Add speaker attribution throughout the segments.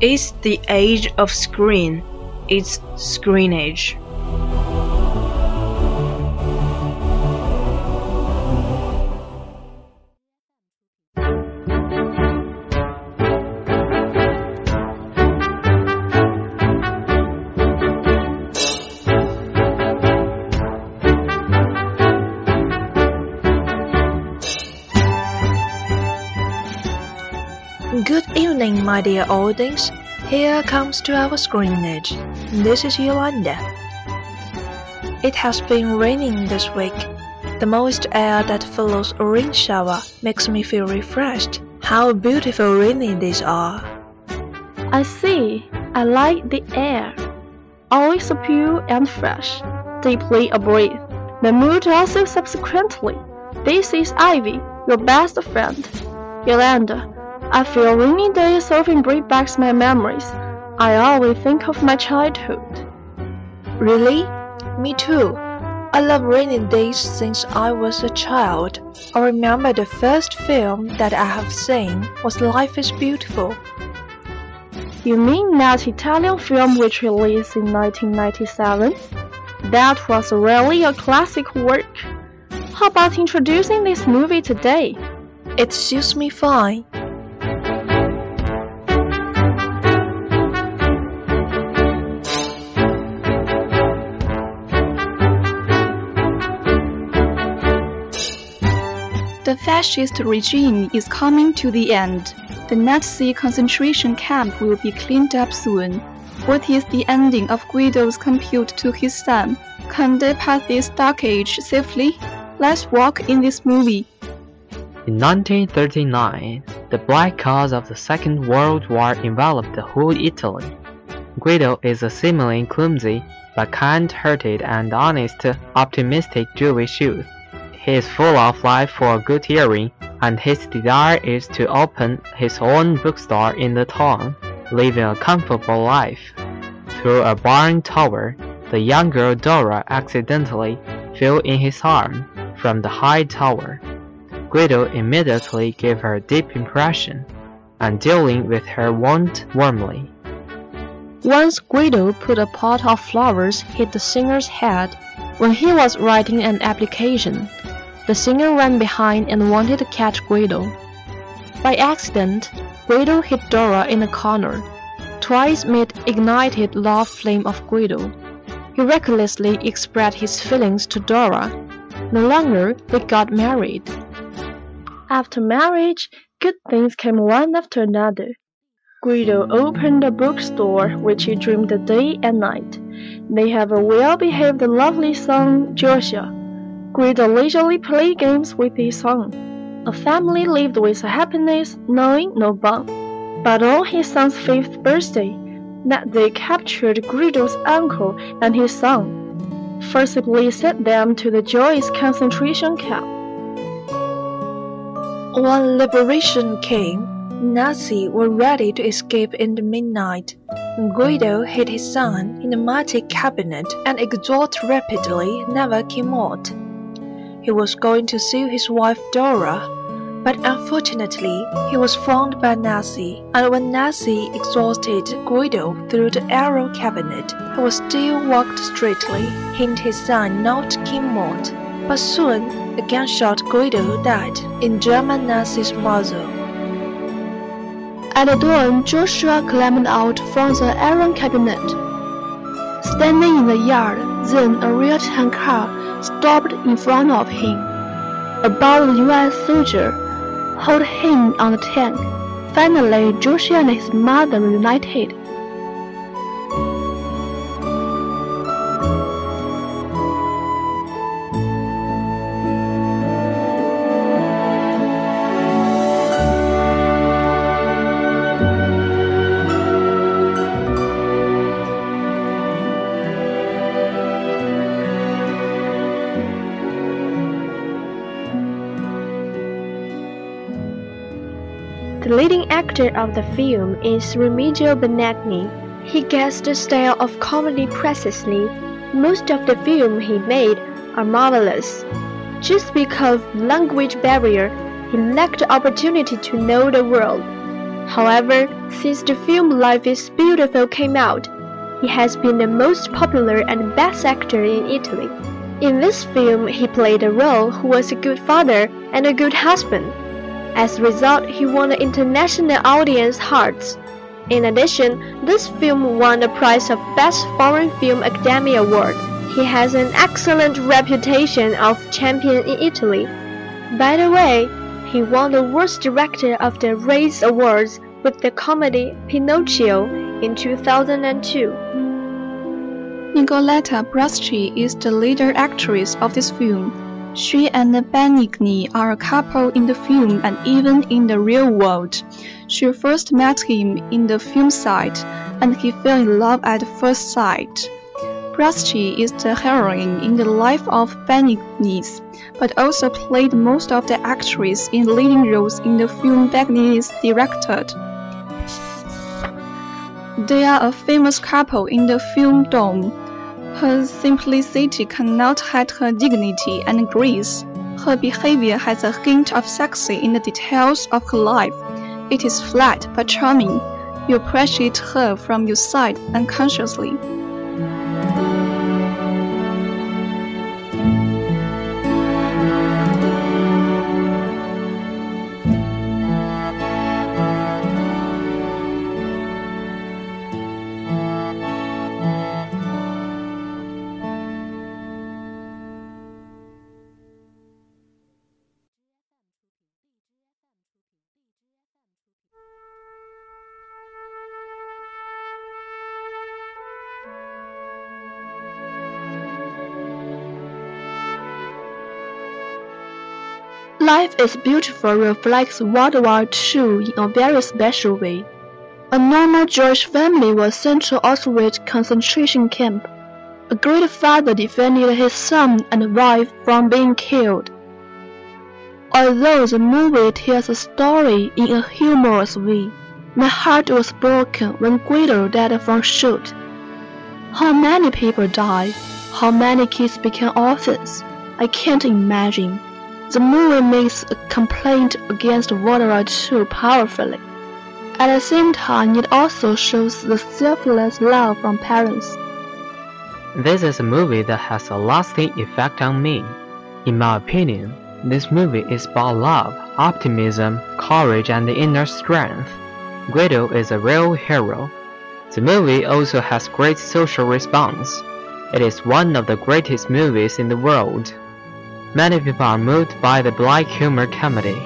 Speaker 1: It's the age of screen. It's screen
Speaker 2: my dear audience. Here comes to our screenage. This is Yolanda. It has been raining this week. The moist air that follows a rain shower makes me feel refreshed. How beautiful rainy days are.
Speaker 3: I see. I like the air. Always pure and fresh. Deeply a breath. The mood also subsequently. This is Ivy, your best friend. Yolanda, I feel rainy days often bring back my memories. I always think of my childhood.
Speaker 2: Really? Me too. I love rainy days since I was a child. I remember the first film that I have seen was Life is Beautiful.
Speaker 3: You mean that Italian film which released in 1997? That was really a classic work. How about introducing this movie today?
Speaker 2: It suits me fine.
Speaker 4: The fascist regime is coming to the end. The Nazi concentration camp will be cleaned up soon. What is the ending of Guido's compute to his son? Can they pass this dark age safely? Let's walk in this movie.
Speaker 5: In 1939, the black cause of the Second World War enveloped the whole Italy. Guido is a seemingly clumsy, but kind-hearted and honest, optimistic Jewish youth. He is full of life for good hearing, and his desire is to open his own bookstore in the town, living a comfortable life. Through a barn tower, the young girl Dora accidentally fell in his arm from the high tower. Guido immediately gave her a deep impression, and dealing with her wound warmly.
Speaker 3: Once Guido put a pot of flowers hit the singer's head when he was writing an application. The singer ran behind and wanted to catch Guido. By accident, Guido hit Dora in the corner. Twice mid ignited love flame of Guido. He recklessly expressed his feelings to Dora. No longer they got married. After marriage, good things came one after another. Guido opened a bookstore which he dreamed day and night. They have a well-behaved lovely son, Joshua. Guido leisurely played games with his son. A family lived with happiness, knowing no bound. But on his son's fifth birthday, that they captured Guido's uncle and his son, forcibly sent them to the Joyce concentration camp.
Speaker 2: When liberation came, Nazis were ready to escape in the midnight. Guido hid his son in a mighty cabinet and exhausted rapidly never came out. He was going to see his wife Dora, but unfortunately he was found by Nazi, and when Nazi exhausted Guido through the arrow cabinet, he was still walked straightly, hint his son not came out. But soon a gunshot Guido died in German Nazi's muzzle.
Speaker 3: At dawn, Joshua climbed out from the iron cabinet. Standing in the yard, then a real tank car stopped in front of him. About the U.S. soldier held him on the tank. Finally, Joshua and his mother reunited. Actor of the film is Remigio Benigni. He gets the style of comedy precisely. Most of the film he made are marvelous. Just because language barrier, he lacked the opportunity to know the world. However, since the film Life is Beautiful came out, he has been the most popular and best actor in Italy. In this film, he played a role who was a good father and a good husband. As a result, he won the international audience hearts. In addition, this film won the prize of Best Foreign Film Academy Award. He has an excellent reputation of champion in Italy. By the way, he won the Worst Director of the Razzie Awards with the comedy Pinocchio in 2002.
Speaker 4: Nicoletta Braschi is the leader actress of this film. She and Benigni are a couple in the film and even in the real world. She first met him in the film site, and he fell in love at first sight. Braschi is the heroine in the life of Benignis, but also played most of the actresses in leading roles in the film Benignis directed. They are a famous couple in the film Dome. Her simplicity cannot hide her dignity and grace. Her behavior has a hint of sexy in the details of her life. It is flat but charming. You appreciate her from your side unconsciously.
Speaker 3: Life is Beautiful reflects World War II in a very special way. A normal Jewish family was sent to Auschwitz concentration camp. A great father defended his son and wife from being killed. Although the movie tells a story in a humorous way, my heart was broken when Guido died from shoot. How many people died? How many kids became orphans? I can't imagine. The movie makes a complaint against World War II powerfully. At the same time, it also shows the selfless love from parents.
Speaker 5: This is a movie that has a lasting effect on me. In my opinion, this movie is about love, optimism, courage, and inner strength. Guido is a real hero. The movie also has great social response. It is one of the greatest movies in the world. Many people are moved by the black humor comedy.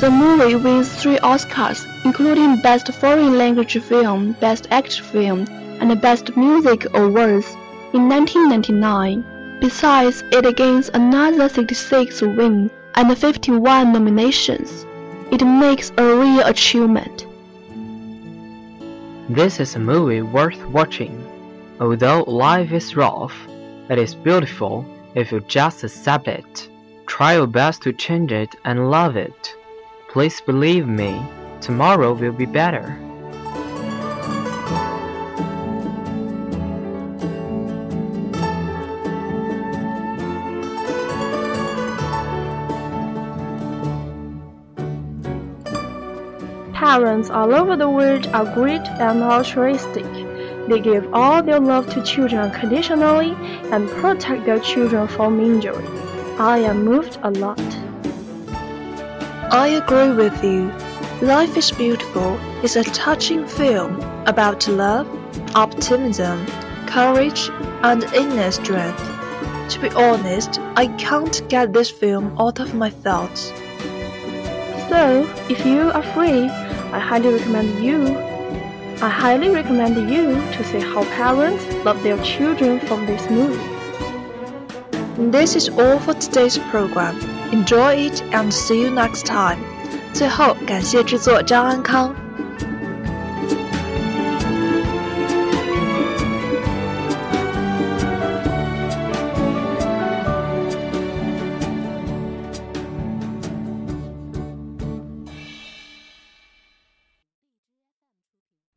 Speaker 3: The movie wins three Oscars, including Best Foreign Language Film, Best Action Film,
Speaker 6: and Best Music Awards in 1999. Besides, it gains another 66 wins and 51 nominations. It makes a real achievement.
Speaker 5: This is a movie worth watching. Although life is rough, it is beautiful if you just accept it. Try your best to change it and love it. Please believe me, tomorrow will be better.
Speaker 6: Parents all over the world are great and altruistic. They give all their love to children unconditionally and protect their children from injury. I am moved a lot.
Speaker 2: I agree with you. Life is Beautiful is a touching film about love, optimism, courage, and inner strength. To be honest, I can't get this film out of my thoughts.
Speaker 6: So, if you are free, I highly recommend you. I highly recommend you to see how parents love their children from this movie.
Speaker 2: This is all for today's program. Enjoy it and see you next time. 最后，感谢制作张安康。